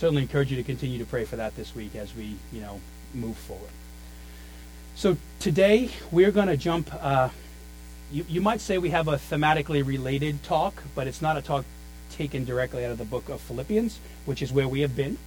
certainly encourage you to continue to pray for that this week as we, you know, move forward. So today we're going to jump. Uh, you, you might say we have a thematically related talk, but it's not a talk taken directly out of the book of Philippians, which is where we have been.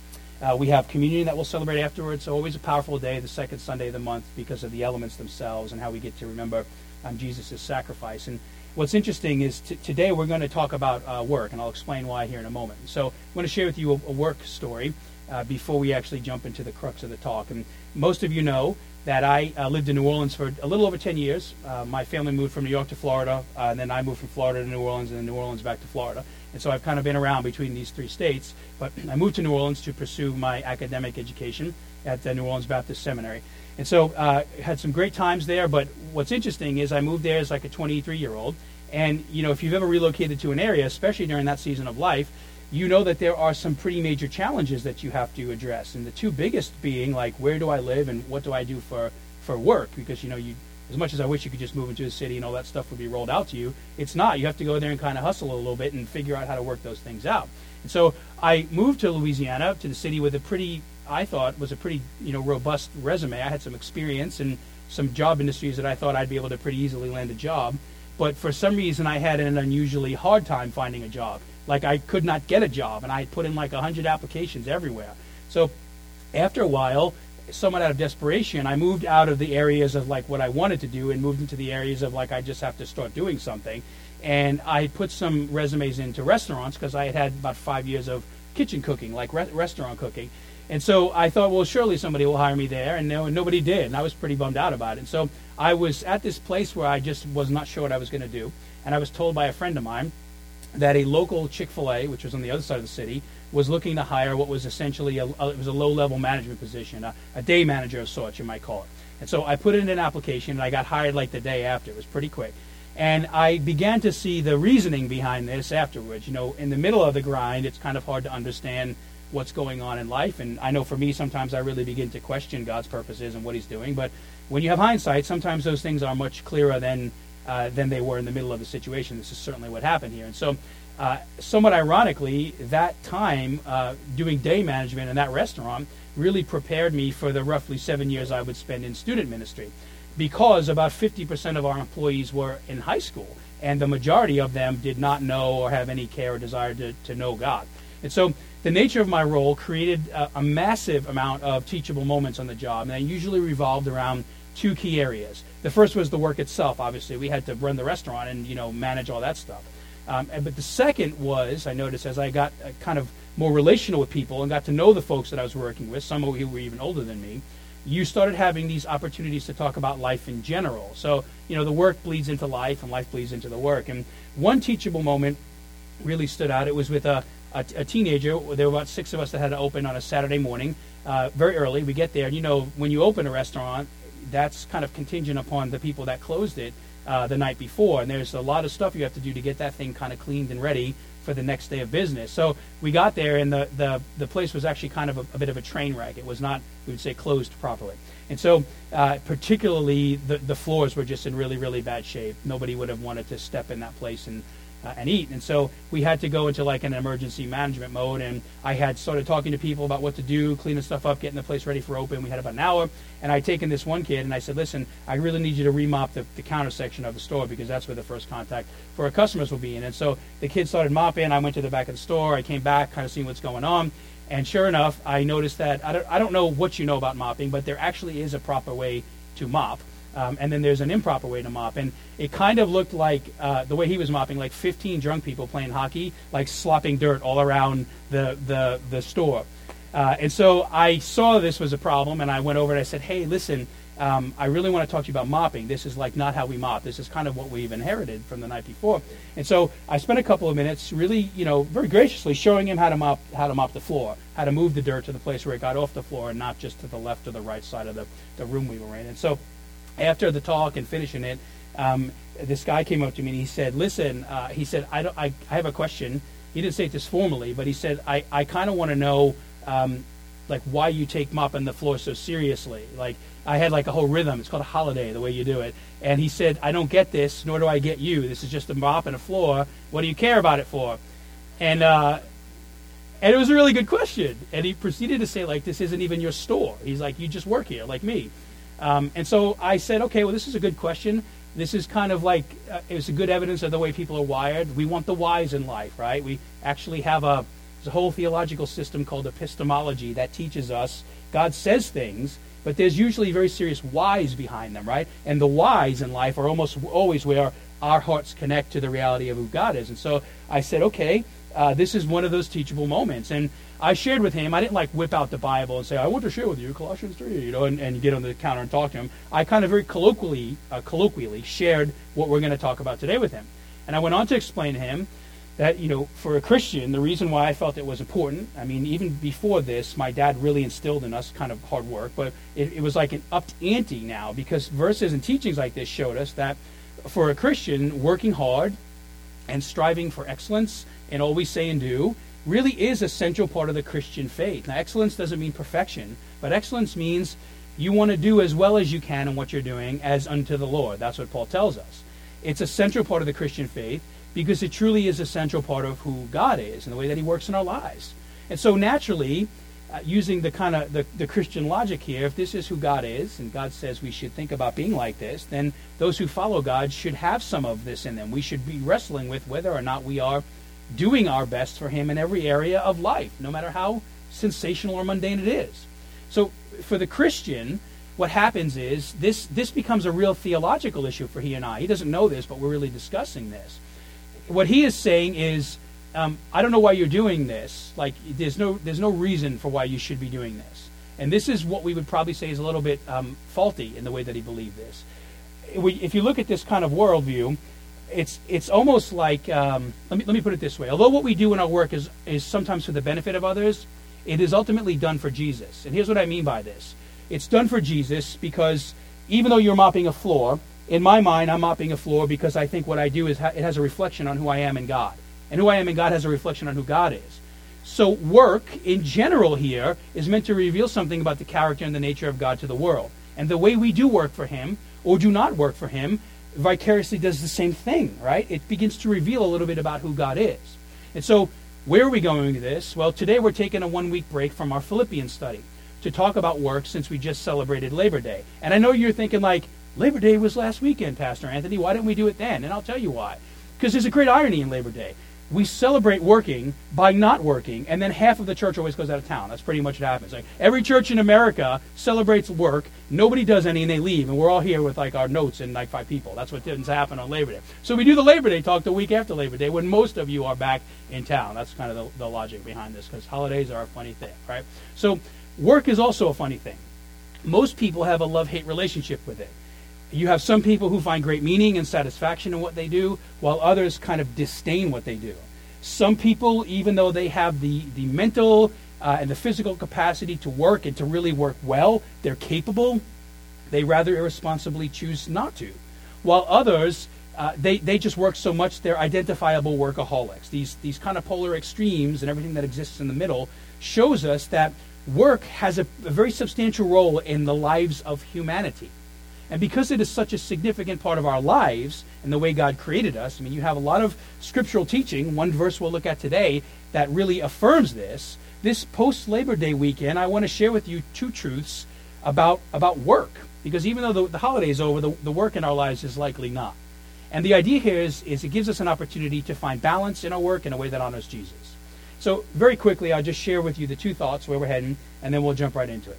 Uh, we have communion that we'll celebrate afterwards. Always a powerful day, the second Sunday of the month, because of the elements themselves and how we get to remember um, Jesus' sacrifice. And what's interesting is t- today we're going to talk about uh, work, and I'll explain why here in a moment. So I'm going to share with you a, a work story uh, before we actually jump into the crux of the talk. And most of you know that I uh, lived in New Orleans for a little over 10 years. Uh, my family moved from New York to Florida, uh, and then I moved from Florida to New Orleans, and then New Orleans back to Florida. And so I've kind of been around between these three states. But I moved to New Orleans to pursue my academic education at the New Orleans Baptist Seminary. And so uh, had some great times there. But what's interesting is I moved there as like a 23 year old. And, you know, if you've ever relocated to an area, especially during that season of life, you know that there are some pretty major challenges that you have to address. And the two biggest being like, where do I live and what do I do for, for work? Because, you know, you as much as I wish you could just move into a city and all that stuff would be rolled out to you, it's not. You have to go there and kind of hustle a little bit and figure out how to work those things out. And so I moved to Louisiana, to the city with a pretty, I thought, was a pretty, you know, robust resume. I had some experience in some job industries that I thought I'd be able to pretty easily land a job. But for some reason, I had an unusually hard time finding a job. Like I could not get a job, and I put in like 100 applications everywhere. So after a while, somewhat out of desperation, I moved out of the areas of like what I wanted to do and moved into the areas of like I just have to start doing something. And I put some resumes into restaurants because I had had about five years of kitchen cooking, like re- restaurant cooking. And so I thought, well, surely somebody will hire me there, and no, nobody did. And I was pretty bummed out about it. And so I was at this place where I just was not sure what I was going to do. And I was told by a friend of mine that a local Chick Fil A, which was on the other side of the city, was looking to hire what was essentially a, a it was a low level management position, a, a, day manager of sorts, you might call it. And so I put in an application, and I got hired like the day after. It was pretty quick. And I began to see the reasoning behind this afterwards. You know, in the middle of the grind, it's kind of hard to understand what's going on in life. And I know for me, sometimes I really begin to question God's purposes and what He's doing. But when you have hindsight, sometimes those things are much clearer than uh, than they were in the middle of the situation. This is certainly what happened here. And so uh, somewhat ironically, that time uh, doing day management in that restaurant really prepared me for the roughly seven years I would spend in student ministry because about 50% of our employees were in high school, and the majority of them did not know or have any care or desire to, to know God. And so the nature of my role created a, a massive amount of teachable moments on the job, and they usually revolved around two key areas. The first was the work itself, obviously. We had to run the restaurant and, you know, manage all that stuff. Um, and, but the second was, I noticed as I got uh, kind of more relational with people and got to know the folks that I was working with, some of who were even older than me, you started having these opportunities to talk about life in general. So, you know, the work bleeds into life and life bleeds into the work. And one teachable moment really stood out. It was with a, a, a teenager. There were about six of us that had to open on a Saturday morning, uh, very early. We get there, and you know, when you open a restaurant, that's kind of contingent upon the people that closed it uh, the night before, and there's a lot of stuff you have to do to get that thing kind of cleaned and ready for the next day of business. So we got there, and the the, the place was actually kind of a, a bit of a train wreck. It was not, we would say, closed properly. And so, uh, particularly, the the floors were just in really really bad shape. Nobody would have wanted to step in that place and uh, and eat. And so we had to go into like an emergency management mode. And I had started talking to people about what to do, cleaning stuff up, getting the place ready for open. We had about an hour. And I'd taken this one kid and I said, listen, I really need you to remop the, the counter section of the store because that's where the first contact for our customers will be in. And so the kid started mopping. I went to the back of the store. I came back, kind of seeing what's going on. And sure enough, I noticed that I don't, I don't know what you know about mopping, but there actually is a proper way to mop. Um, and then there's an improper way to mop. And it kind of looked like uh, the way he was mopping, like 15 drunk people playing hockey, like slopping dirt all around the, the, the store. Uh, and so I saw this was a problem, and I went over and I said, hey, listen, um, I really want to talk to you about mopping. This is like not how we mop. This is kind of what we've inherited from the night before. And so I spent a couple of minutes really, you know, very graciously showing him how to mop, how to mop the floor, how to move the dirt to the place where it got off the floor and not just to the left or the right side of the, the room we were in. And so after the talk and finishing it, um, this guy came up to me and he said, "Listen," uh, he said, I, don't, I, I have a question." He didn't say it this formally, but he said, "I, I kind of want to know, um, like, why you take mopping the floor so seriously. Like, I had like a whole rhythm. It's called a holiday, the way you do it." And he said, "I don't get this, nor do I get you. This is just a mop and a floor. What do you care about it for?" And uh, And it was a really good question. And he proceeded to say, like, this isn't even your store. He's like, you just work here, like me. Um, and so I said, okay, well, this is a good question. This is kind of like uh, it's a good evidence of the way people are wired. We want the whys in life, right? We actually have a, a whole theological system called epistemology that teaches us God says things, but there's usually very serious whys behind them, right? And the whys in life are almost always where our hearts connect to the reality of who God is. And so I said, okay, uh, this is one of those teachable moments. And I shared with him, I didn't like whip out the Bible and say, I want to share with you Colossians 3, you know, and, and get on the counter and talk to him. I kind of very colloquially, uh, colloquially shared what we're going to talk about today with him. And I went on to explain to him that, you know, for a Christian, the reason why I felt it was important, I mean, even before this, my dad really instilled in us kind of hard work, but it, it was like an upped ante now because verses and teachings like this showed us that for a Christian, working hard and striving for excellence in all we say and do really is a central part of the Christian faith. Now, excellence doesn't mean perfection, but excellence means you want to do as well as you can in what you're doing as unto the Lord. That's what Paul tells us. It's a central part of the Christian faith because it truly is a central part of who God is and the way that He works in our lives. And so naturally, uh, using the kind of the, the Christian logic here, if this is who God is, and God says we should think about being like this, then those who follow God should have some of this in them. We should be wrestling with whether or not we are doing our best for Him in every area of life, no matter how sensational or mundane it is. So for the Christian, what happens is this this becomes a real theological issue for he and I. He doesn't know this, but we're really discussing this what he is saying is, um, I don't know why you're doing this. Like, there's no there's no reason for why you should be doing this. And this is what we would probably say is a little bit um, faulty in the way that he believed this. If you look at this kind of worldview, it's it's almost like um, let me let me put it this way. Although what we do in our work is is sometimes for the benefit of others, it is ultimately done for Jesus. And here's what I mean by this: it's done for Jesus because even though you're mopping a floor, in my mind, I'm mopping a floor because I think what I do is ha- it has a reflection on who I am in God. And who I am in God has a reflection on who God is. So, work in general here is meant to reveal something about the character and the nature of God to the world. And the way we do work for Him or do not work for Him vicariously does the same thing, right? It begins to reveal a little bit about who God is. And so, where are we going with this? Well, today we're taking a one week break from our Philippians study to talk about work since we just celebrated Labor Day. And I know you're thinking, like, Labor Day was last weekend, Pastor Anthony. Why didn't we do it then? And I'll tell you why. Because there's a great irony in Labor Day. We celebrate working by not working, and then half of the church always goes out of town. That's pretty much what happens. Like every church in America celebrates work, nobody does any, and they leave, and we're all here with like our notes and like five people. That's what tends to happen on Labor Day. So we do the Labor Day talk the week after Labor Day when most of you are back in town. That's kind of the, the logic behind this, because holidays are a funny thing, right? So work is also a funny thing. Most people have a love-hate relationship with it you have some people who find great meaning and satisfaction in what they do, while others kind of disdain what they do. Some people, even though they have the, the mental uh, and the physical capacity to work and to really work well, they're capable, they rather irresponsibly choose not to. While others, uh, they, they just work so much, they're identifiable workaholics. These, these kind of polar extremes and everything that exists in the middle shows us that work has a, a very substantial role in the lives of humanity. And because it is such a significant part of our lives and the way God created us, I mean, you have a lot of scriptural teaching. One verse we'll look at today that really affirms this. This post Labor Day weekend, I want to share with you two truths about, about work. Because even though the, the holiday is over, the, the work in our lives is likely not. And the idea here is, is it gives us an opportunity to find balance in our work in a way that honors Jesus. So, very quickly, I'll just share with you the two thoughts where we're heading, and then we'll jump right into it.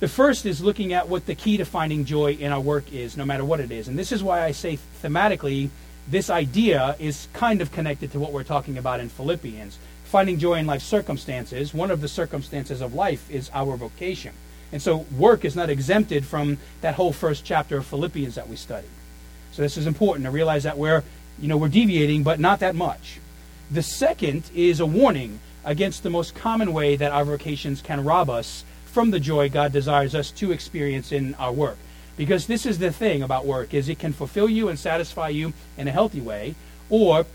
The first is looking at what the key to finding joy in our work is, no matter what it is. And this is why I say thematically, this idea is kind of connected to what we're talking about in Philippians. Finding joy in life circumstances, one of the circumstances of life is our vocation. And so work is not exempted from that whole first chapter of Philippians that we studied. So this is important to realize that we're, you know, we're deviating, but not that much. The second is a warning against the most common way that our vocations can rob us from the joy God desires us to experience in our work. Because this is the thing about work is it can fulfill you and satisfy you in a healthy way, or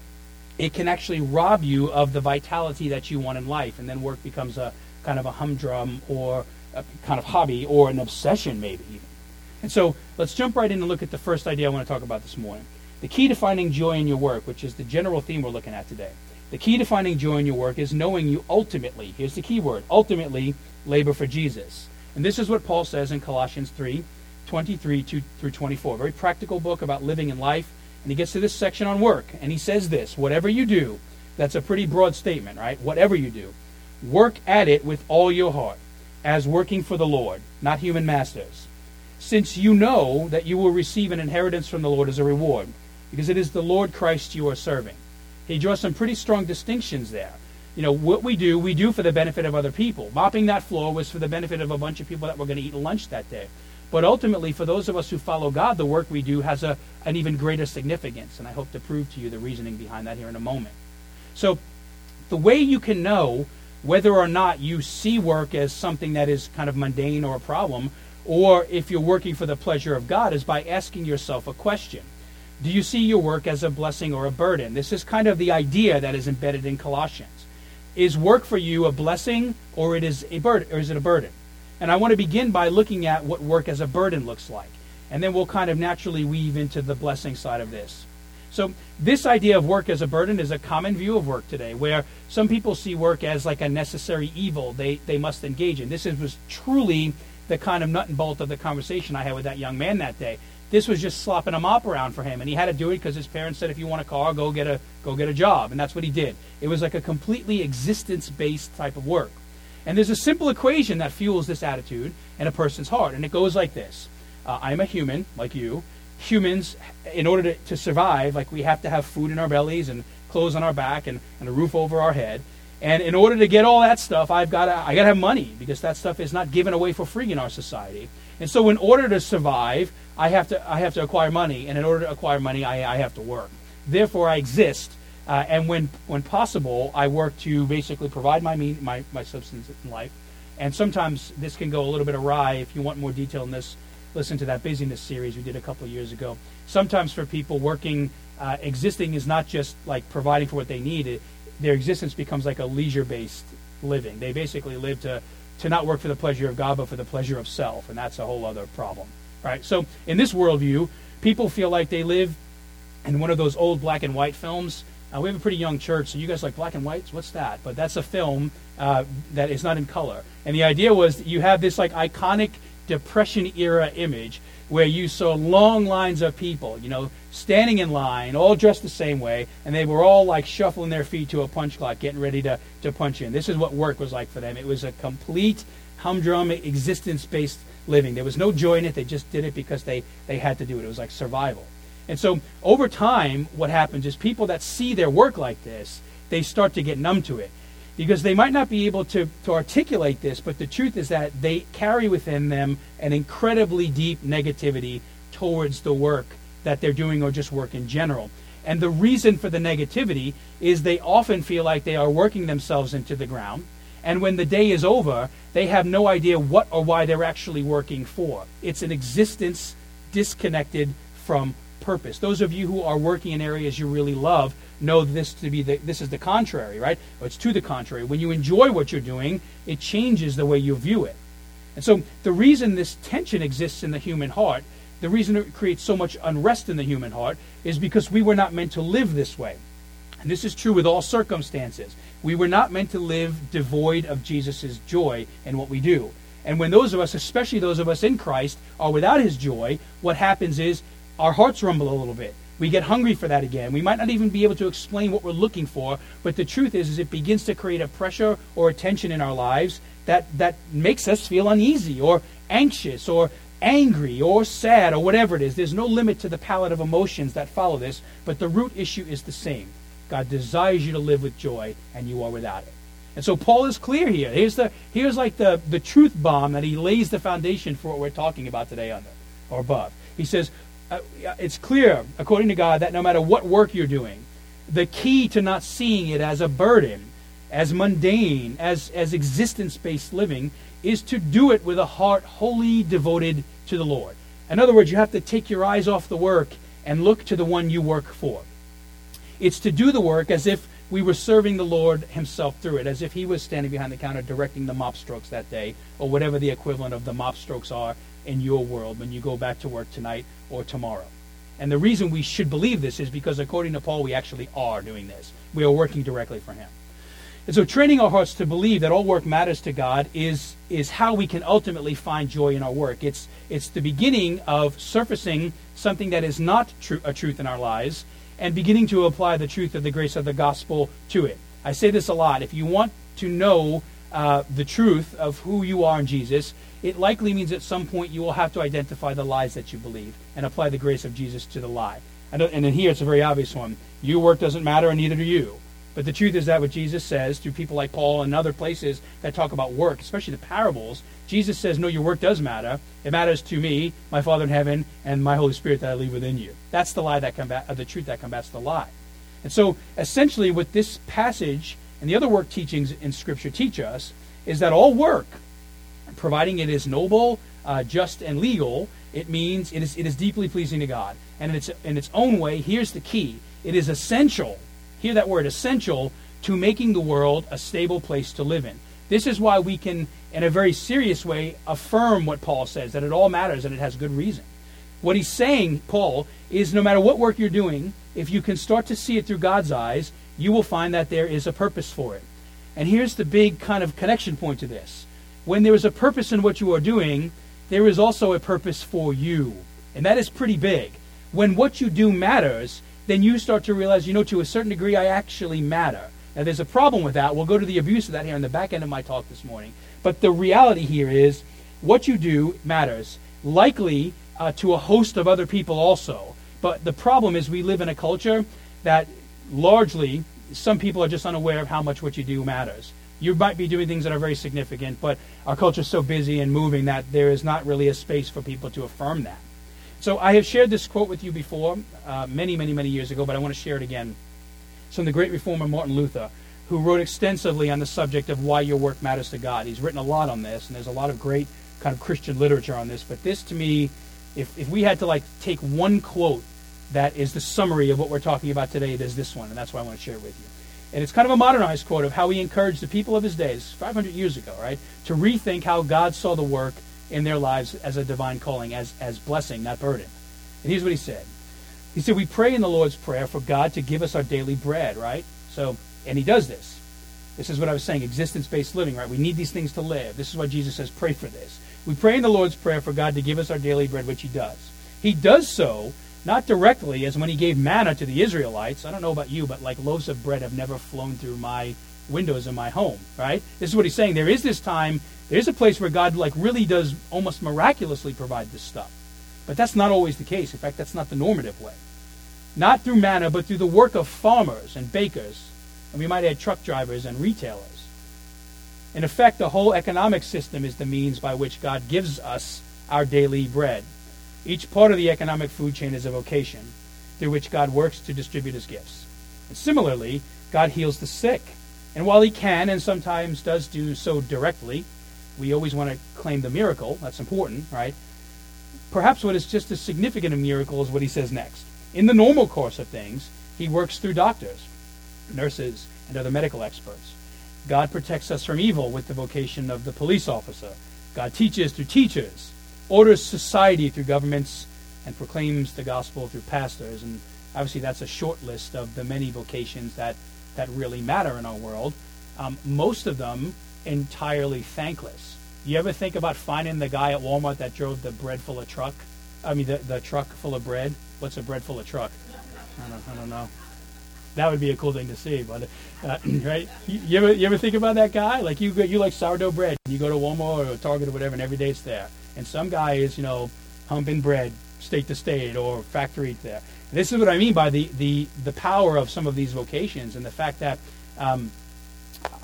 it can actually rob you of the vitality that you want in life, and then work becomes a kind of a humdrum or a kind of hobby or an obsession, maybe even. And so let's jump right in and look at the first idea I want to talk about this morning. The key to finding joy in your work, which is the general theme we're looking at today. The key to finding joy in your work is knowing you ultimately, here's the key word, ultimately labor for Jesus. And this is what Paul says in Colossians 3 23 through 24. A very practical book about living in life. And he gets to this section on work, and he says this Whatever you do, that's a pretty broad statement, right? Whatever you do, work at it with all your heart, as working for the Lord, not human masters. Since you know that you will receive an inheritance from the Lord as a reward, because it is the Lord Christ you are serving. He draws some pretty strong distinctions there. You know, what we do, we do for the benefit of other people. Mopping that floor was for the benefit of a bunch of people that were going to eat lunch that day. But ultimately, for those of us who follow God, the work we do has a, an even greater significance. And I hope to prove to you the reasoning behind that here in a moment. So, the way you can know whether or not you see work as something that is kind of mundane or a problem, or if you're working for the pleasure of God, is by asking yourself a question. Do you see your work as a blessing or a burden? This is kind of the idea that is embedded in Colossians. Is work for you a blessing or it is a burden or is it a burden? And I want to begin by looking at what work as a burden looks like. And then we'll kind of naturally weave into the blessing side of this. So, this idea of work as a burden is a common view of work today, where some people see work as like a necessary evil they, they must engage in. This is, was truly the kind of nut and bolt of the conversation I had with that young man that day. This was just slopping a mop around for him, and he had to do it because his parents said, "If you want a car, go get a go get a job," and that's what he did. It was like a completely existence-based type of work. And there's a simple equation that fuels this attitude in a person's heart, and it goes like this: uh, I'm a human, like you. Humans, in order to, to survive, like we have to have food in our bellies and clothes on our back and, and a roof over our head. And in order to get all that stuff, I've got to I got to have money because that stuff is not given away for free in our society. And so, in order to survive, I have to I have to acquire money, and in order to acquire money, I, I have to work. Therefore, I exist, uh, and when when possible, I work to basically provide my mean, my my substance in life. And sometimes this can go a little bit awry. If you want more detail in this, listen to that busyness series we did a couple years ago. Sometimes for people working, uh, existing is not just like providing for what they need. It, their existence becomes like a leisure based living. They basically live to to not work for the pleasure of God, but for the pleasure of self, and that's a whole other problem, right? So in this worldview, people feel like they live in one of those old black and white films. Uh, we have a pretty young church, so you guys like black and whites? What's that? But that's a film uh, that is not in color. And the idea was you have this like iconic Depression era image where you saw long lines of people, you know, standing in line, all dressed the same way, and they were all like shuffling their feet to a punch clock, getting ready to, to punch in. This is what work was like for them. It was a complete humdrum existence based living. There was no joy in it. They just did it because they, they had to do it. It was like survival. And so over time, what happens is people that see their work like this, they start to get numb to it because they might not be able to, to articulate this, but the truth is that they carry within them an incredibly deep negativity towards the work that they're doing or just work in general. And the reason for the negativity is they often feel like they are working themselves into the ground. And when the day is over, they have no idea what or why they're actually working for. It's an existence disconnected from purpose. Those of you who are working in areas you really love know this to be the, this is the contrary, right? Or it's to the contrary. When you enjoy what you're doing, it changes the way you view it. And so the reason this tension exists in the human heart, the reason it creates so much unrest in the human heart, is because we were not meant to live this way. And this is true with all circumstances. We were not meant to live devoid of Jesus' joy in what we do. And when those of us, especially those of us in Christ, are without his joy, what happens is our hearts rumble a little bit we get hungry for that again. We might not even be able to explain what we're looking for, but the truth is, is it begins to create a pressure or a tension in our lives that, that makes us feel uneasy or anxious or angry or sad or whatever it is. There's no limit to the palette of emotions that follow this, but the root issue is the same. God desires you to live with joy, and you are without it. And so Paul is clear here. Here's the here's like the, the truth bomb that he lays the foundation for what we're talking about today under or above. He says, uh, it's clear, according to God, that no matter what work you're doing, the key to not seeing it as a burden, as mundane, as, as existence based living, is to do it with a heart wholly devoted to the Lord. In other words, you have to take your eyes off the work and look to the one you work for. It's to do the work as if we were serving the Lord Himself through it, as if He was standing behind the counter directing the mop strokes that day, or whatever the equivalent of the mop strokes are in your world when you go back to work tonight or tomorrow. And the reason we should believe this is because, according to Paul, we actually are doing this. We are working directly for him. And so, training our hearts to believe that all work matters to God is, is how we can ultimately find joy in our work. It's, it's the beginning of surfacing something that is not tr- a truth in our lives and beginning to apply the truth of the grace of the gospel to it. I say this a lot. If you want to know uh, the truth of who you are in Jesus, it likely means at some point you will have to identify the lies that you believe and apply the grace of Jesus to the lie. And, and in here, it's a very obvious one. Your work doesn't matter, and neither do you. But the truth is that what Jesus says through people like Paul and other places that talk about work, especially the parables, Jesus says, No, your work does matter. It matters to me, my Father in heaven, and my Holy Spirit that I leave within you. That's the lie that combat, uh, the truth that combats the lie. And so, essentially, what this passage and the other work teachings in Scripture teach us is that all work, providing it is noble, uh, just, and legal, it means it is, it is deeply pleasing to God. And in its, in its own way, here's the key it is essential, hear that word, essential, to making the world a stable place to live in. This is why we can, in a very serious way, affirm what Paul says, that it all matters and it has good reason. What he's saying, Paul, is no matter what work you're doing, if you can start to see it through God's eyes, you will find that there is a purpose for it. And here's the big kind of connection point to this. When there is a purpose in what you are doing, there is also a purpose for you. And that is pretty big. When what you do matters, then you start to realize, you know, to a certain degree, I actually matter. Now, there's a problem with that. We'll go to the abuse of that here in the back end of my talk this morning. But the reality here is what you do matters, likely uh, to a host of other people also. But the problem is we live in a culture that largely some people are just unaware of how much what you do matters. You might be doing things that are very significant, but our culture is so busy and moving that there is not really a space for people to affirm that. So I have shared this quote with you before, uh, many, many, many years ago, but I want to share it again. It's from the great reformer Martin Luther, who wrote extensively on the subject of why your work matters to God. He's written a lot on this, and there's a lot of great kind of Christian literature on this. But this, to me, if, if we had to like take one quote that is the summary of what we're talking about today. There's this one, and that's why I want to share it with you. And it's kind of a modernized quote of how he encouraged the people of his days, 500 years ago, right, to rethink how God saw the work in their lives as a divine calling, as, as blessing, not burden. And here's what he said. He said, We pray in the Lord's Prayer for God to give us our daily bread, right? So, and he does this. This is what I was saying, existence based living, right? We need these things to live. This is why Jesus says, Pray for this. We pray in the Lord's Prayer for God to give us our daily bread, which he does. He does so not directly, as when he gave manna to the Israelites. I don't know about you, but like loaves of bread have never flown through my windows in my home, right? This is what he's saying. There is this time, there's a place where God like really does almost miraculously provide this stuff. But that's not always the case. In fact, that's not the normative way. Not through manna, but through the work of farmers and bakers, and we might add truck drivers and retailers. In effect, the whole economic system is the means by which God gives us our daily bread. Each part of the economic food chain is a vocation through which God works to distribute his gifts. And similarly, God heals the sick. And while he can and sometimes does do so directly, we always want to claim the miracle. That's important, right? Perhaps what is just as significant a miracle is what he says next. In the normal course of things, he works through doctors, nurses, and other medical experts. God protects us from evil with the vocation of the police officer. God teaches through teachers orders society through governments and proclaims the gospel through pastors. And obviously, that's a short list of the many vocations that, that really matter in our world. Um, most of them entirely thankless. You ever think about finding the guy at Walmart that drove the bread full of truck? I mean, the, the truck full of bread? What's a bread full of truck? I don't, I don't know. That would be a cool thing to see, but uh, right? You, you, ever you ever think about that guy? Like you you like sourdough bread, you go to Walmart or Target or whatever, and every day it's there and some guy is, you know, humping bread state to state or factory there. This is what I mean by the, the, the power of some of these vocations and the fact that um,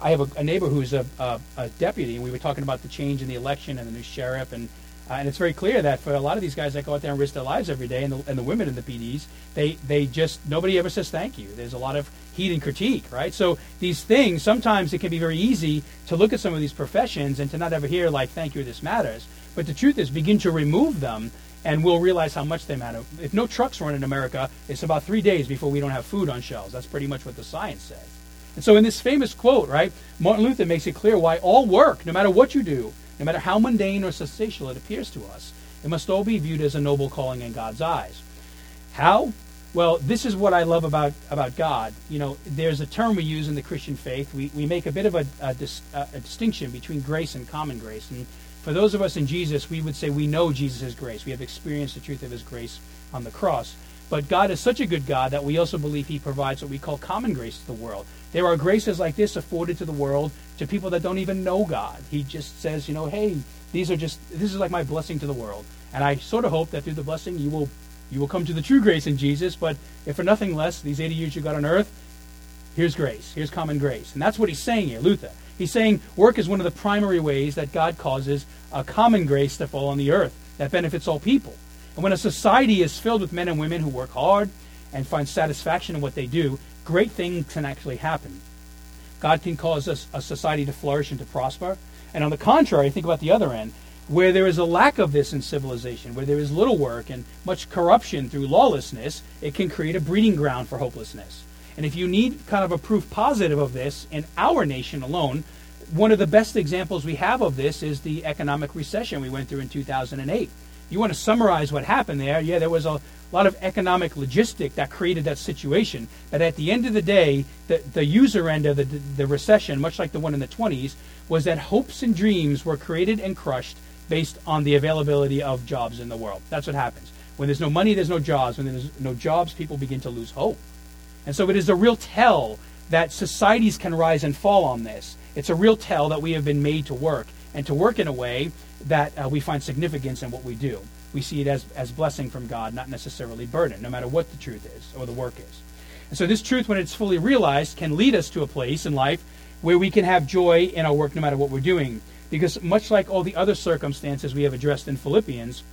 I have a, a neighbor who's a, a, a, deputy, and we were talking about the change in the election and the new sheriff, and uh, and it's very clear that for a lot of these guys that go out there and risk their lives every day, and the, and the women in the PDs, they they just nobody ever says thank you. There's a lot of heat and critique, right? So these things sometimes it can be very easy to look at some of these professions and to not ever hear like thank you, this matters. But the truth is, begin to remove them, and we'll realize how much they matter. If no trucks run in America, it's about three days before we don't have food on shelves. That's pretty much what the science says. And so, in this famous quote, right, Martin Luther makes it clear why all work, no matter what you do, no matter how mundane or sensational it appears to us, it must all be viewed as a noble calling in God's eyes. How? Well, this is what I love about, about God. You know, there's a term we use in the Christian faith. We, we make a bit of a, a, dis, a, a distinction between grace and common grace. And for those of us in Jesus, we would say we know Jesus' grace. We have experienced the truth of his grace on the cross. But God is such a good God that we also believe he provides what we call common grace to the world. There are graces like this afforded to the world to people that don't even know God. He just says, you know, hey, these are just this is like my blessing to the world. And I sort of hope that through the blessing you will you will come to the true grace in Jesus, but if for nothing less, these 80 years you got on earth, here's grace. Here's common grace. And that's what he's saying here, Luther. He's saying work is one of the primary ways that God causes a common grace to fall on the earth that benefits all people. And when a society is filled with men and women who work hard and find satisfaction in what they do, great things can actually happen. God can cause us a society to flourish and to prosper. And on the contrary, think about the other end where there is a lack of this in civilization, where there is little work and much corruption through lawlessness, it can create a breeding ground for hopelessness. And if you need kind of a proof positive of this in our nation alone, one of the best examples we have of this is the economic recession we went through in 2008. You want to summarize what happened there? Yeah, there was a lot of economic logistic that created that situation. But at the end of the day, the, the user end of the, the recession, much like the one in the 20s, was that hopes and dreams were created and crushed based on the availability of jobs in the world. That's what happens. When there's no money, there's no jobs. When there's no jobs, people begin to lose hope. And so it is a real tell that societies can rise and fall on this. It's a real tell that we have been made to work and to work in a way that uh, we find significance in what we do. We see it as, as blessing from God, not necessarily burden, no matter what the truth is or the work is. And so this truth, when it's fully realized, can lead us to a place in life where we can have joy in our work no matter what we're doing. Because much like all the other circumstances we have addressed in Philippians,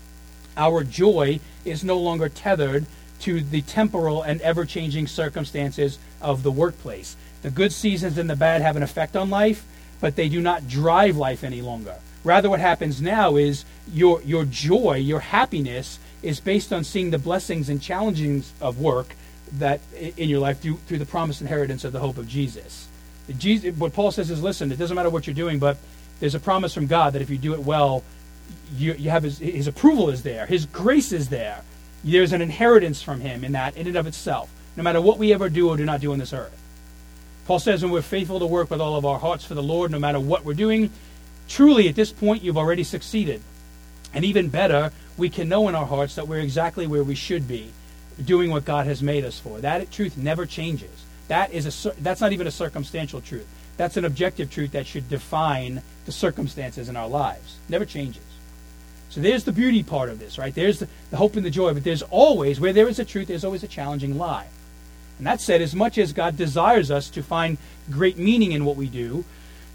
our joy is no longer tethered to the temporal and ever changing circumstances of the workplace. The good seasons and the bad have an effect on life, but they do not drive life any longer. Rather, what happens now is your, your joy, your happiness, is based on seeing the blessings and challenges of work that in your life through, through the promised inheritance of the hope of Jesus. Jesus. What Paul says is, listen, it doesn't matter what you're doing, but there's a promise from God that if you do it well, you, you have his, his approval is there, his grace is there. There's an inheritance from him in that, in and of itself, no matter what we ever do or do not do on this earth. Paul says, when we're faithful to work with all of our hearts for the Lord, no matter what we're doing, truly at this point you've already succeeded. And even better, we can know in our hearts that we're exactly where we should be, doing what God has made us for. That truth never changes. That is a that's not even a circumstantial truth. That's an objective truth that should define the circumstances in our lives. Never changes. So there's the beauty part of this, right? There's the, the, hope and the joy, but there's always, where there is a truth, there's always a challenging lie. And that said, as much as God desires us to find great meaning in what we do,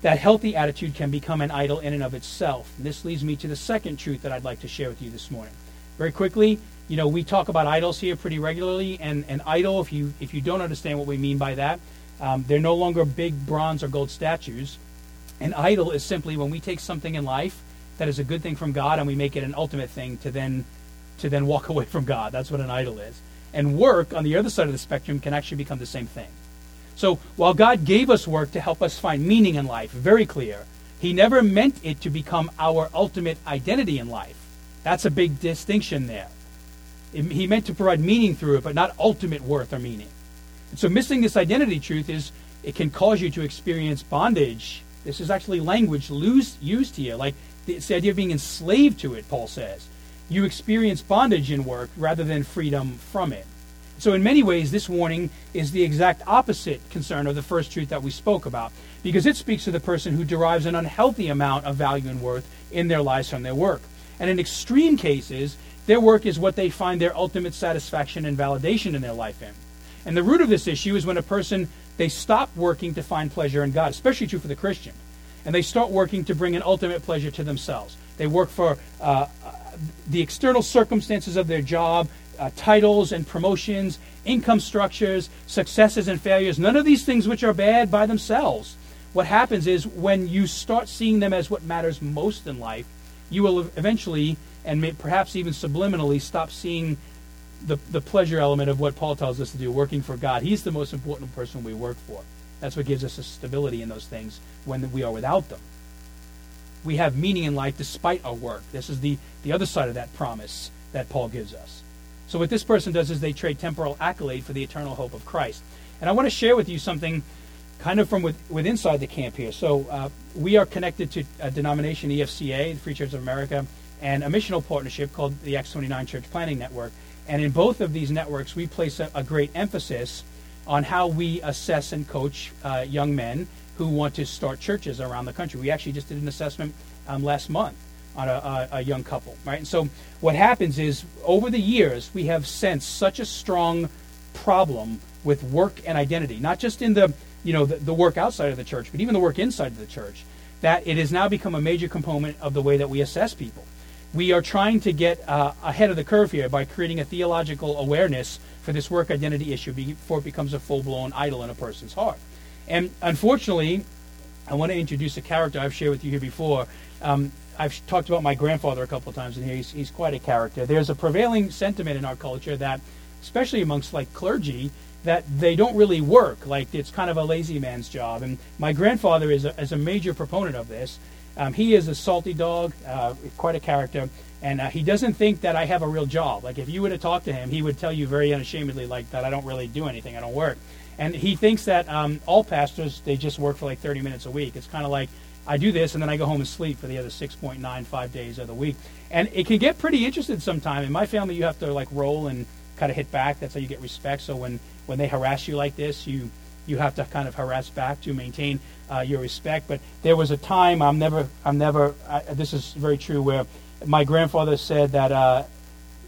that healthy attitude can become an idol in and of itself. And this leads me to the second truth that I'd like to share with you this morning. Very quickly, you know, we talk about idols here pretty regularly, and an idol, if you if you don't understand what we mean by that, um, they're no longer big bronze or gold statues. An idol is simply when we take something in life that is a good thing from God and we make it an ultimate thing to then to then walk away from God. That's what an idol is. And work on the other side of the spectrum can actually become the same thing. So while God gave us work to help us find meaning in life, very clear, He never meant it to become our ultimate identity in life. That's a big distinction there. He meant to provide meaning through it, but not ultimate worth or meaning. And so missing this identity truth is it can cause you to experience bondage. This is actually language used here, like it's the idea of being enslaved to it, Paul says. You experience bondage in work rather than freedom from it. So, in many ways, this warning is the exact opposite concern of the first truth that we spoke about, because it speaks to the person who derives an unhealthy amount of value and worth in their lives from their work. And in extreme cases, their work is what they find their ultimate satisfaction and validation in their life in. And the root of this issue is when a person they stop working to find pleasure in God, especially true for the Christian, and they start working to bring an ultimate pleasure to themselves. They work for uh, the external circumstances of their job, uh, titles and promotions, income structures, successes and failures. None of these things which are bad by themselves. What happens is when you start seeing them as what matters most in life, you will eventually and may, perhaps even subliminally stop seeing the, the pleasure element of what Paul tells us to do, working for God. He's the most important person we work for. That's what gives us a stability in those things when we are without them. We have meaning in life despite our work. This is the, the other side of that promise that Paul gives us. So what this person does is they trade temporal accolade for the eternal hope of Christ. And I want to share with you something kind of from with, with inside the camp here. So uh, we are connected to a denomination, EFCA, the Free Church of America, and a missional partnership called the Acts 29 Church Planting Network. And in both of these networks, we place a, a great emphasis on how we assess and coach uh, young men who want to start churches around the country. We actually just did an assessment um, last month on a, a, a, young couple, right? And so what happens is over the years we have sensed such a strong problem with work and identity, not just in the you know the, the work outside of the church, but even the work inside of the church, that it has now become a major component of the way that we assess people. We are trying to get uh, ahead of the curve here by creating a theological awareness for this work identity issue before it becomes a full blown idol in a person's heart. And unfortunately, I want to introduce a character I've shared with you here before. Um, I've talked about my grandfather a couple of times in here. He's, he's quite a character. There's a prevailing sentiment in our culture that, especially amongst like clergy, that they don't really work. Like it's kind of a lazy man's job. And my grandfather is a, is a major proponent of this. Um, he is a salty dog, uh, quite a character, and uh, he doesn't think that I have a real job. Like if you were to talk to him, he would tell you very unashamedly like that I don't really do anything. I don't work. And he thinks that um, all pastors they just work for like 30 minutes a week. It's kind of like I do this and then I go home and sleep for the other 6.95 days of the week. And it can get pretty interesting sometime. In my family, you have to like roll and kind of hit back. That's how you get respect. So when when they harass you like this, you you have to kind of harass back to maintain uh, your respect. But there was a time I'm never I'm never I, this is very true where my grandfather said that uh,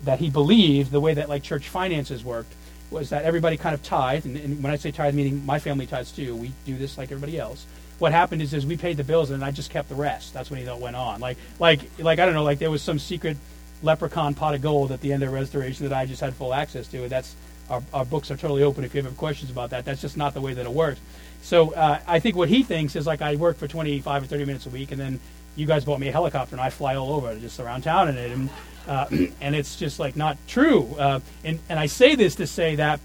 that he believed the way that like church finances worked was that everybody kind of tithed, and, and when I say tithe, meaning my family tithes too. We do this like everybody else. What happened is, is we paid the bills, and I just kept the rest. That's when he went on. Like, like, like I don't know, like there was some secret leprechaun pot of gold at the end of the restoration that I just had full access to. And that's our, our books are totally open if you have questions about that. That's just not the way that it works. So uh, I think what he thinks is like I work for 25 or 30 minutes a week, and then you guys bought me a helicopter, and I fly all over just around town in it, and uh, and it's just like not true. Uh, and and I say this to say that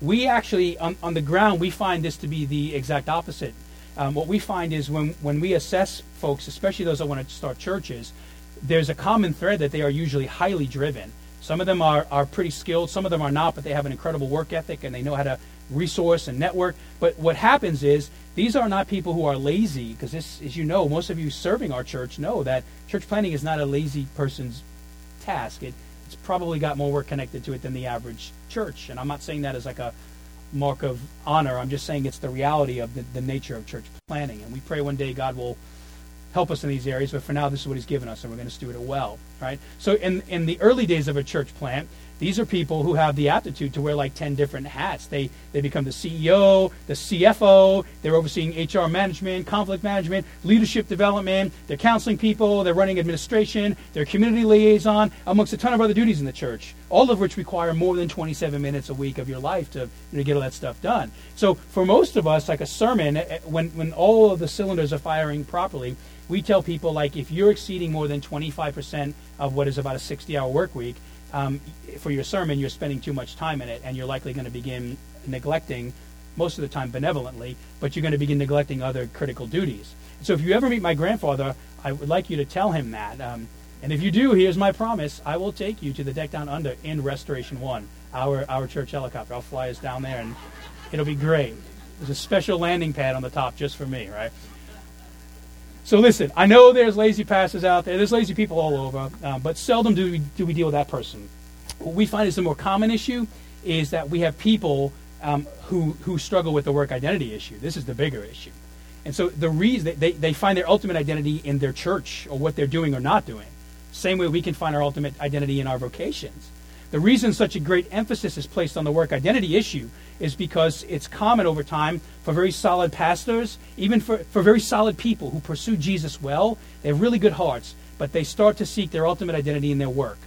we actually on, on the ground we find this to be the exact opposite. Um, what we find is when when we assess folks, especially those that want to start churches, there's a common thread that they are usually highly driven some of them are, are pretty skilled, some of them are not, but they have an incredible work ethic and they know how to resource and network. But what happens is these are not people who are lazy, because this, as you know, most of you serving our church know that church planting is not a lazy person's task. It, it's probably got more work connected to it than the average church. And I'm not saying that as like a mark of honor. I'm just saying it's the reality of the, the nature of church planting. And we pray one day God will help us in these areas, but for now, this is what He's given us, and we're going to steward it well, right? So, in in the early days of a church plant, these are people who have the aptitude to wear like 10 different hats. They, they become the CEO, the CFO, they're overseeing HR management, conflict management, leadership development, they're counseling people, they're running administration, they're community liaison, amongst a ton of other duties in the church, all of which require more than 27 minutes a week of your life to know, get all that stuff done. So for most of us, like a sermon, eh, when, when all of the cylinders are firing properly, we tell people like if you're exceeding more than 25% of what is about a 60 hour work week um, for your sermon you're spending too much time in it and you're likely going to begin neglecting most of the time benevolently but you're going to begin neglecting other critical duties. So if you ever meet my grandfather i would like you to tell him that um, and if you do here's my promise i will take you to the deck down under in restoration one our, our church helicopter. I'll fly us down there and it'll be great. There's a special landing pad on the top just for me right so listen, I know there's lazy pastors out there. There's lazy people all over, uh, but seldom do we do we deal with that person. What we find is the more common issue is that we have people um, who who struggle with the work identity issue. This is the bigger issue, and so the reason they, they find their ultimate identity in their church or what they're doing or not doing. Same way we can find our ultimate identity in our vocations. The reason such a great emphasis is placed on the work identity issue is because it's common over time for very solid pastors, even for, for very solid people who pursue Jesus well. They have really good hearts, but they start to seek their ultimate identity in their work.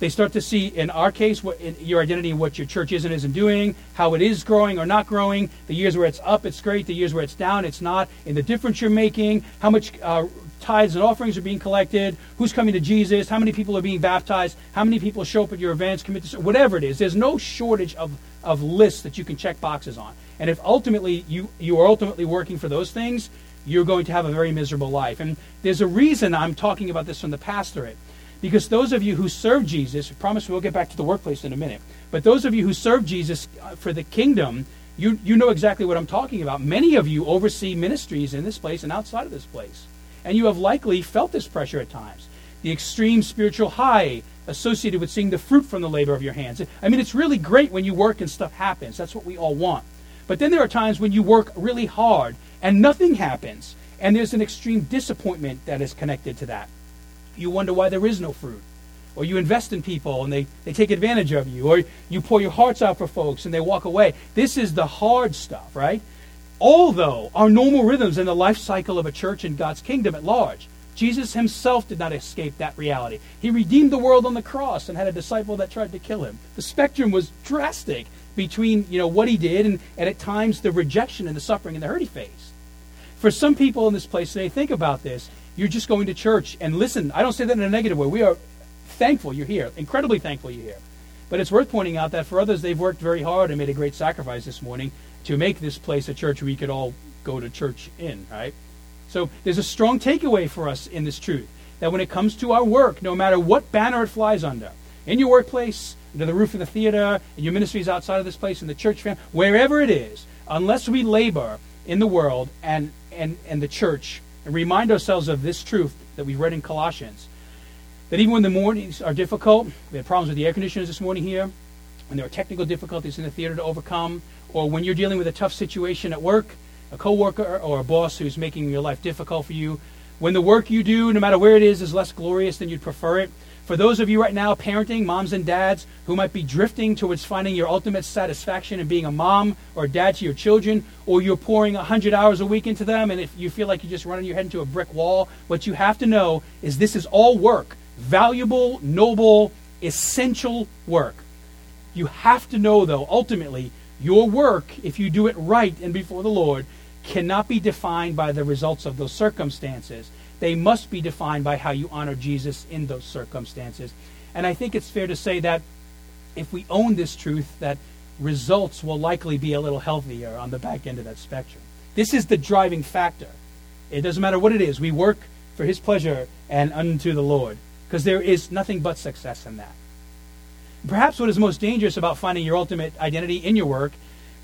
They start to see, in our case, what your identity in what your church is and isn't doing, how it is growing or not growing. The years where it's up, it's great. The years where it's down, it's not. In the difference you're making, how much uh, tithes and offerings are being collected, who's coming to Jesus, how many people are being baptized, how many people show up at your events, commit to whatever it is. There's no shortage of, of lists that you can check boxes on. And if ultimately you, you are ultimately working for those things, you're going to have a very miserable life. And there's a reason I'm talking about this from the pastorate. Because those of you who serve Jesus, I promise we'll get back to the workplace in a minute, but those of you who serve Jesus uh, for the kingdom, you, you know exactly what I'm talking about. Many of you oversee ministries in this place and outside of this place. And you have likely felt this pressure at times. The extreme spiritual high associated with seeing the fruit from the labor of your hands. I mean, it's really great when you work and stuff happens. That's what we all want. But then there are times when you work really hard and nothing happens. And there's an extreme disappointment that is connected to that. You wonder why there is no fruit. Or you invest in people and they, they take advantage of you. Or you pour your hearts out for folks and they walk away. This is the hard stuff, right? Although our normal rhythms in the life cycle of a church in God's kingdom at large. Jesus himself did not escape that reality. He redeemed the world on the cross and had a disciple that tried to kill him. The spectrum was drastic between you know what he did and, and at times the rejection and the suffering and the hurt he faced. For some people in this place, they think about this. You're just going to church and listen. I don't say that in a negative way. We are thankful you're here, incredibly thankful you're here. But it's worth pointing out that for others, they've worked very hard and made a great sacrifice this morning to make this place a church we could all go to church in, right? So there's a strong takeaway for us in this truth that when it comes to our work, no matter what banner it flies under, in your workplace, under the roof of the theater, in your ministries outside of this place, in the church family, wherever it is, unless we labor in the world and, and, and the church and remind ourselves of this truth that we read in Colossians, that even when the mornings are difficult, we had problems with the air conditioners this morning here, and there are technical difficulties in the theater to overcome, or when you're dealing with a tough situation at work, a coworker or a boss who's making your life difficult for you, when the work you do, no matter where it is, is less glorious than you'd prefer it, for those of you right now parenting, moms and dads, who might be drifting towards finding your ultimate satisfaction in being a mom or a dad to your children, or you're pouring 100 hours a week into them, and if you feel like you're just running your head into a brick wall, what you have to know is this is all work valuable, noble, essential work. You have to know, though, ultimately, your work, if you do it right and before the Lord, cannot be defined by the results of those circumstances. They must be defined by how you honor Jesus in those circumstances. And I think it's fair to say that if we own this truth, that results will likely be a little healthier on the back end of that spectrum. This is the driving factor. It doesn't matter what it is. We work for his pleasure and unto the Lord because there is nothing but success in that. Perhaps what is most dangerous about finding your ultimate identity in your work,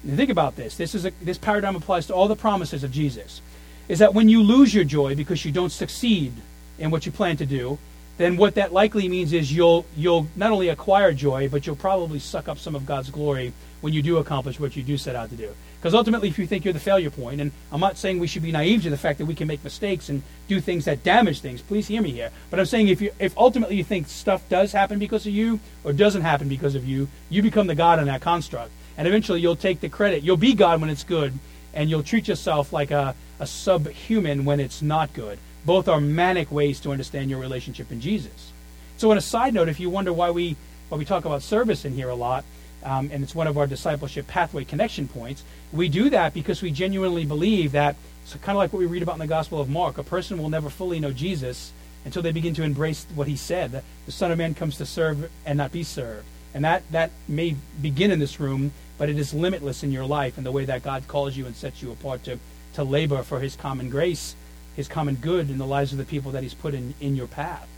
think about this. This is a, this paradigm applies to all the promises of Jesus is that when you lose your joy because you don't succeed in what you plan to do, then what that likely means is you'll you'll not only acquire joy, but you'll probably suck up some of God's glory when you do accomplish what you do set out to do. Because ultimately, if you think you're the failure point, and I'm not saying we should be naive to the fact that we can make mistakes and do things that damage things. Please hear me here. But I'm saying if you if ultimately you think stuff does happen because of you or doesn't happen because of you, you become the God in that construct, and eventually you'll take the credit. You'll be God when it's good, and you'll treat yourself like a a subhuman when it's not good. Both are manic ways to understand your relationship in Jesus. So, on a side note, if you wonder why we why we talk about service in here a lot, um, and it's one of our discipleship pathway connection points, we do that because we genuinely believe that it's kind of like what we read about in the Gospel of Mark. A person will never fully know Jesus until they begin to embrace what he said. That the Son of Man comes to serve and not be served. And that, that may begin in this room, but it is limitless in your life and the way that God calls you and sets you apart to to labor for his common grace, his common good in the lives of the people that he's put in, in your path.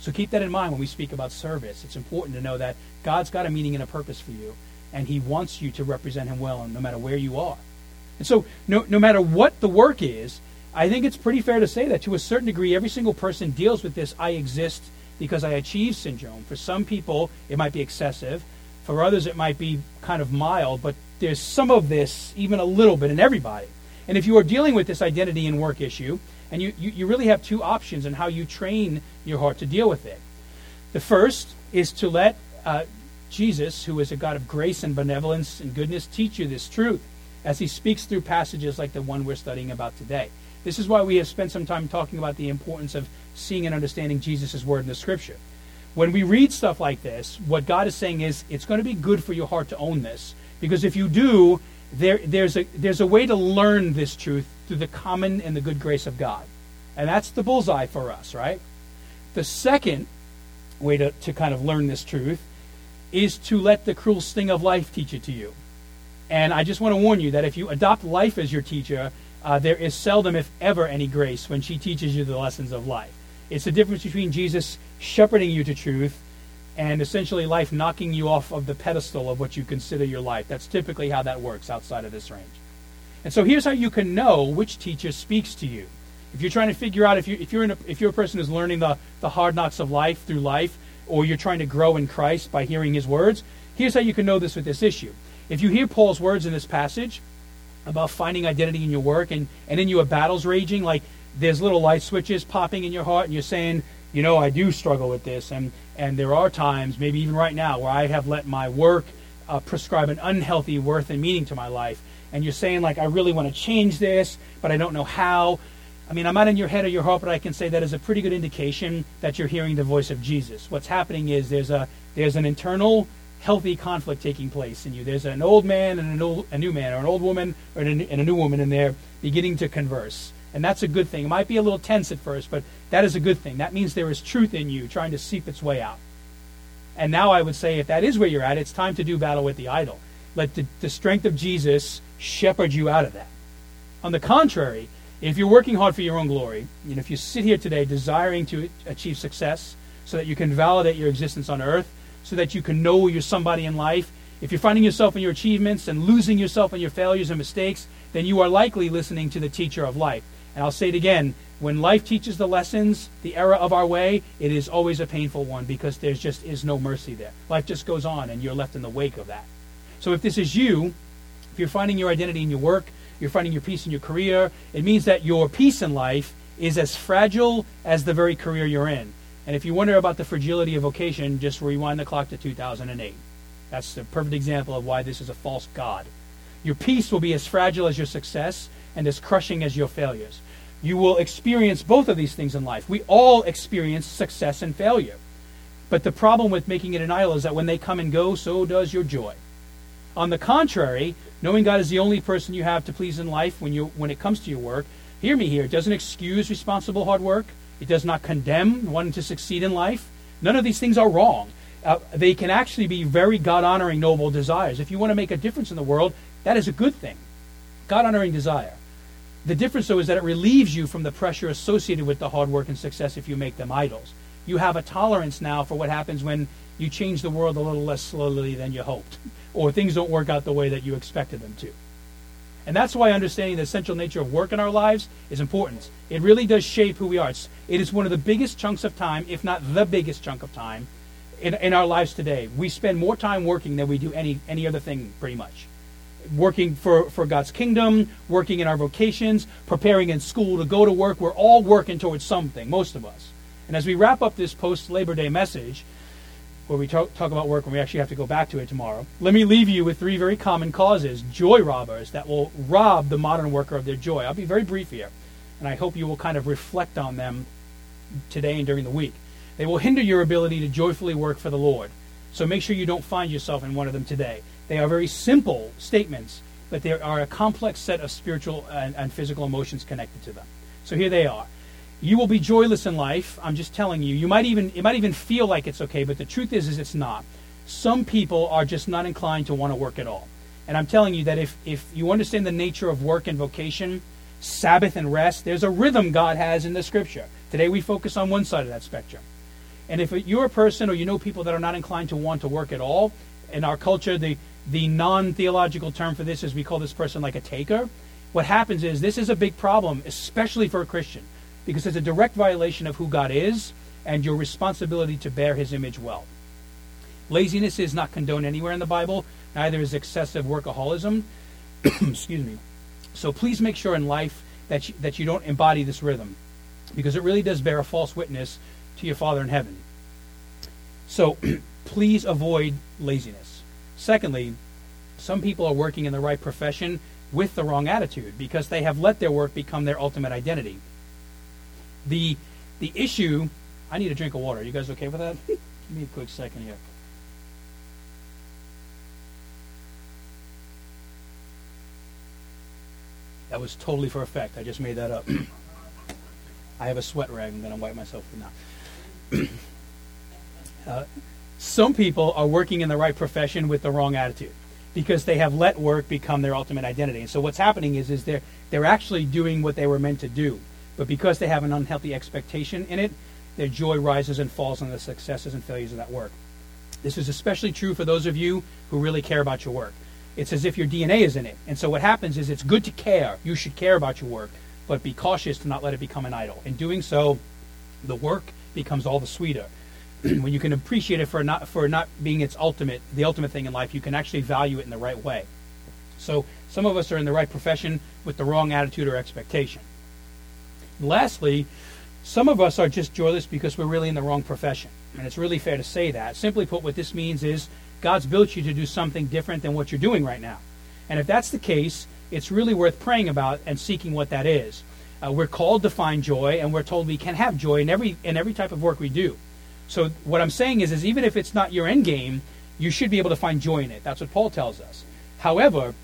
So keep that in mind when we speak about service. It's important to know that God's got a meaning and a purpose for you, and he wants you to represent him well, no matter where you are. And so, no, no matter what the work is, I think it's pretty fair to say that to a certain degree, every single person deals with this I exist because I achieve syndrome. For some people, it might be excessive. For others, it might be kind of mild, but there's some of this, even a little bit, in everybody. And if you are dealing with this identity and work issue, and you, you, you really have two options in how you train your heart to deal with it. The first is to let uh, Jesus, who is a God of grace and benevolence and goodness, teach you this truth as he speaks through passages like the one we're studying about today. This is why we have spent some time talking about the importance of seeing and understanding Jesus' word in the scripture. When we read stuff like this, what God is saying is it's going to be good for your heart to own this. Because if you do, there, there's, a, there's a way to learn this truth through the common and the good grace of God. And that's the bullseye for us, right? The second way to, to kind of learn this truth is to let the cruel sting of life teach it to you. And I just want to warn you that if you adopt life as your teacher, uh, there is seldom, if ever, any grace when she teaches you the lessons of life. It's the difference between Jesus shepherding you to truth and essentially life knocking you off of the pedestal of what you consider your life. That's typically how that works outside of this range. And so here's how you can know which teacher speaks to you. If you're trying to figure out if you if you're a, if you're a person who's learning the, the hard knocks of life through life, or you're trying to grow in Christ by hearing his words, here's how you can know this with this issue. If you hear Paul's words in this passage about finding identity in your work and, and in your battles raging, like there's little light switches popping in your heart and you're saying, you know, I do struggle with this and and there are times, maybe even right now, where I have let my work uh, prescribe an unhealthy worth and meaning to my life. And you're saying, like, I really want to change this, but I don't know how. I mean, I'm not in your head or your heart, but I can say that is a pretty good indication that you're hearing the voice of Jesus. What's happening is there's a there's an internal healthy conflict taking place in you. There's an old man and an old, a new man, or an old woman or and a new woman in there beginning to converse. And that's a good thing. It might be a little tense at first, but that is a good thing. That means there is truth in you trying to seep its way out. And now I would say, if that is where you're at, it's time to do battle with the idol. Let the, the strength of Jesus shepherd you out of that. On the contrary, if you're working hard for your own glory, and if you sit here today desiring to achieve success so that you can validate your existence on earth, so that you can know you're somebody in life, if you're finding yourself in your achievements and losing yourself in your failures and mistakes, then you are likely listening to the teacher of life. And I'll say it again when life teaches the lessons, the error of our way, it is always a painful one because there just is no mercy there. Life just goes on and you're left in the wake of that. So if this is you, if you're finding your identity in your work, you're finding your peace in your career, it means that your peace in life is as fragile as the very career you're in. And if you wonder about the fragility of vocation, just rewind the clock to 2008. That's the perfect example of why this is a false God. Your peace will be as fragile as your success and as crushing as your failures you will experience both of these things in life. We all experience success and failure. But the problem with making it an idol is that when they come and go, so does your joy. On the contrary, knowing God is the only person you have to please in life when you when it comes to your work, hear me here, it doesn't excuse responsible hard work. It does not condemn wanting to succeed in life. None of these things are wrong. Uh, they can actually be very God honoring, noble desires. If you want to make a difference in the world, that is a good thing. God honoring desire. The difference, though, is that it relieves you from the pressure associated with the hard work and success if you make them idols. You have a tolerance now for what happens when you change the world a little less slowly than you hoped, or things don't work out the way that you expected them to. And that's why understanding the essential nature of work in our lives is important. It really does shape who we are. It's, it is one of the biggest chunks of time, if not the biggest chunk of time, in, in our lives today. We spend more time working than we do any, any other thing, pretty much working for, for God's kingdom, working in our vocations, preparing in school to go to work. We're all working towards something, most of us. And as we wrap up this post Labor Day message, where we talk, talk about work and we actually have to go back to it tomorrow, let me leave you with three very common causes, joy robbers, that will rob the modern worker of their joy. I'll be very brief here, and I hope you will kind of reflect on them today and during the week. They will hinder your ability to joyfully work for the Lord. So make sure you don't find yourself in one of them today. They are very simple statements, but there are a complex set of spiritual and, and physical emotions connected to them. So here they are. You will be joyless in life. I'm just telling you. You might even it might even feel like it's okay, but the truth is is it's not. Some people are just not inclined to want to work at all. And I'm telling you that if, if you understand the nature of work and vocation, Sabbath and rest, there's a rhythm God has in the scripture. Today we focus on one side of that spectrum. And if you're a person or you know people that are not inclined to want to work at all, in our culture, the, the non theological term for this is we call this person like a taker. What happens is this is a big problem, especially for a Christian, because it's a direct violation of who God is and your responsibility to bear his image well. Laziness is not condoned anywhere in the Bible, neither is excessive workaholism. Excuse me. So please make sure in life that you, that you don't embody this rhythm, because it really does bear a false witness to your Father in heaven. So please avoid laziness. Secondly, some people are working in the right profession with the wrong attitude because they have let their work become their ultimate identity. The the issue I need a drink of water. You guys okay with that? Give me a quick second here. That was totally for effect. I just made that up. I have a sweat rag. I'm going to wipe myself with now. uh, some people are working in the right profession with the wrong attitude because they have let work become their ultimate identity. And so what's happening is, is they're, they're actually doing what they were meant to do. But because they have an unhealthy expectation in it, their joy rises and falls on the successes and failures of that work. This is especially true for those of you who really care about your work. It's as if your DNA is in it. And so what happens is it's good to care. You should care about your work, but be cautious to not let it become an idol. In doing so, the work becomes all the sweeter. when you can appreciate it for not for not being its ultimate the ultimate thing in life, you can actually value it in the right way. So some of us are in the right profession with the wrong attitude or expectation. And lastly, some of us are just joyless because we're really in the wrong profession. And it's really fair to say that. Simply put, what this means is God's built you to do something different than what you're doing right now. And if that's the case, it's really worth praying about and seeking what that is. Uh, we're called to find joy, and we're told we can have joy in every in every type of work we do. So what I'm saying is, is even if it's not your end game, you should be able to find joy in it. That's what Paul tells us. However,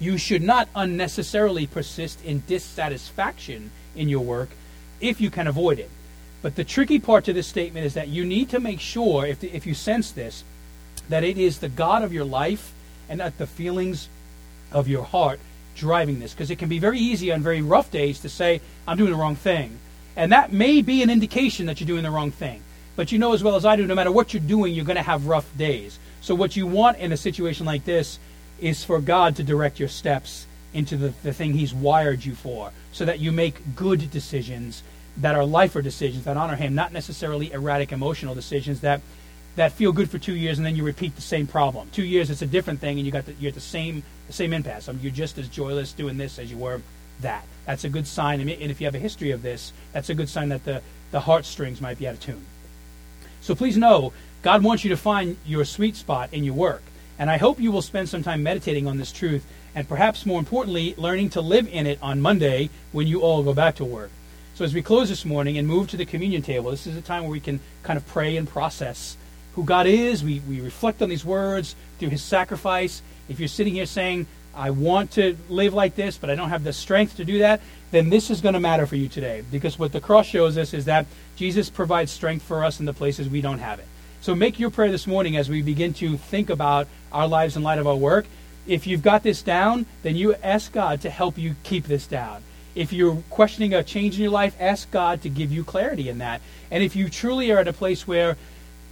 you should not unnecessarily persist in dissatisfaction in your work if you can avoid it. But the tricky part to this statement is that you need to make sure, if, the, if you sense this, that it is the God of your life and not the feelings of your heart driving this. Because it can be very easy on very rough days to say, I'm doing the wrong thing. And that may be an indication that you're doing the wrong thing. But you know as well as I do, no matter what you're doing, you're going to have rough days. So what you want in a situation like this is for God to direct your steps into the, the thing He's wired you for, so that you make good decisions that are lifer decisions that honor Him, not necessarily erratic emotional decisions that that feel good for two years and then you repeat the same problem. Two years, it's a different thing, and you got the, you're at the same the same impasse. I mean, you're just as joyless doing this as you were that. That's a good sign, and if you have a history of this, that's a good sign that the the heartstrings might be out of tune. So please know, God wants you to find your sweet spot in your work. And I hope you will spend some time meditating on this truth and perhaps more importantly, learning to live in it on Monday when you all go back to work. So as we close this morning and move to the communion table, this is a time where we can kind of pray and process who God is. We, we reflect on these words through his sacrifice. If you're sitting here saying, I want to live like this, but I don't have the strength to do that, then this is going to matter for you today. Because what the cross shows us is that Jesus provides strength for us in the places we don't have it. So make your prayer this morning as we begin to think about our lives in light of our work. If you've got this down, then you ask God to help you keep this down. If you're questioning a change in your life, ask God to give you clarity in that. And if you truly are at a place where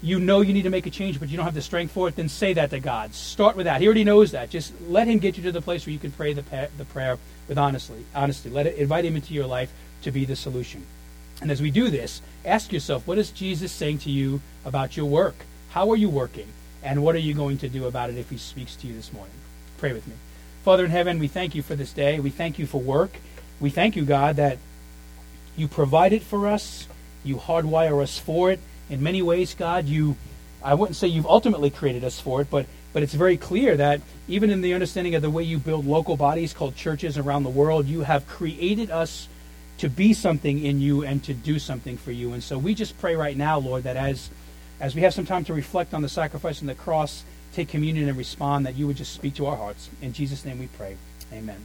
you know you need to make a change, but you don't have the strength for it, then say that to God. Start with that. He already knows that. Just let Him get you to the place where you can pray the, the prayer with honestly, honesty. Let it invite Him into your life to be the solution. And as we do this, ask yourself, what is Jesus saying to you about your work? How are you working? And what are you going to do about it if He speaks to you this morning? Pray with me. Father in heaven, we thank you for this day. We thank you for work. We thank you, God, that you provide it for us. You hardwire us for it. In many ways, God, you, I wouldn't say you've ultimately created us for it, but, but it's very clear that even in the understanding of the way you build local bodies called churches around the world, you have created us to be something in you and to do something for you. And so we just pray right now, Lord, that as as we have some time to reflect on the sacrifice and the cross, take communion and respond, that you would just speak to our hearts. In Jesus' name we pray. Amen.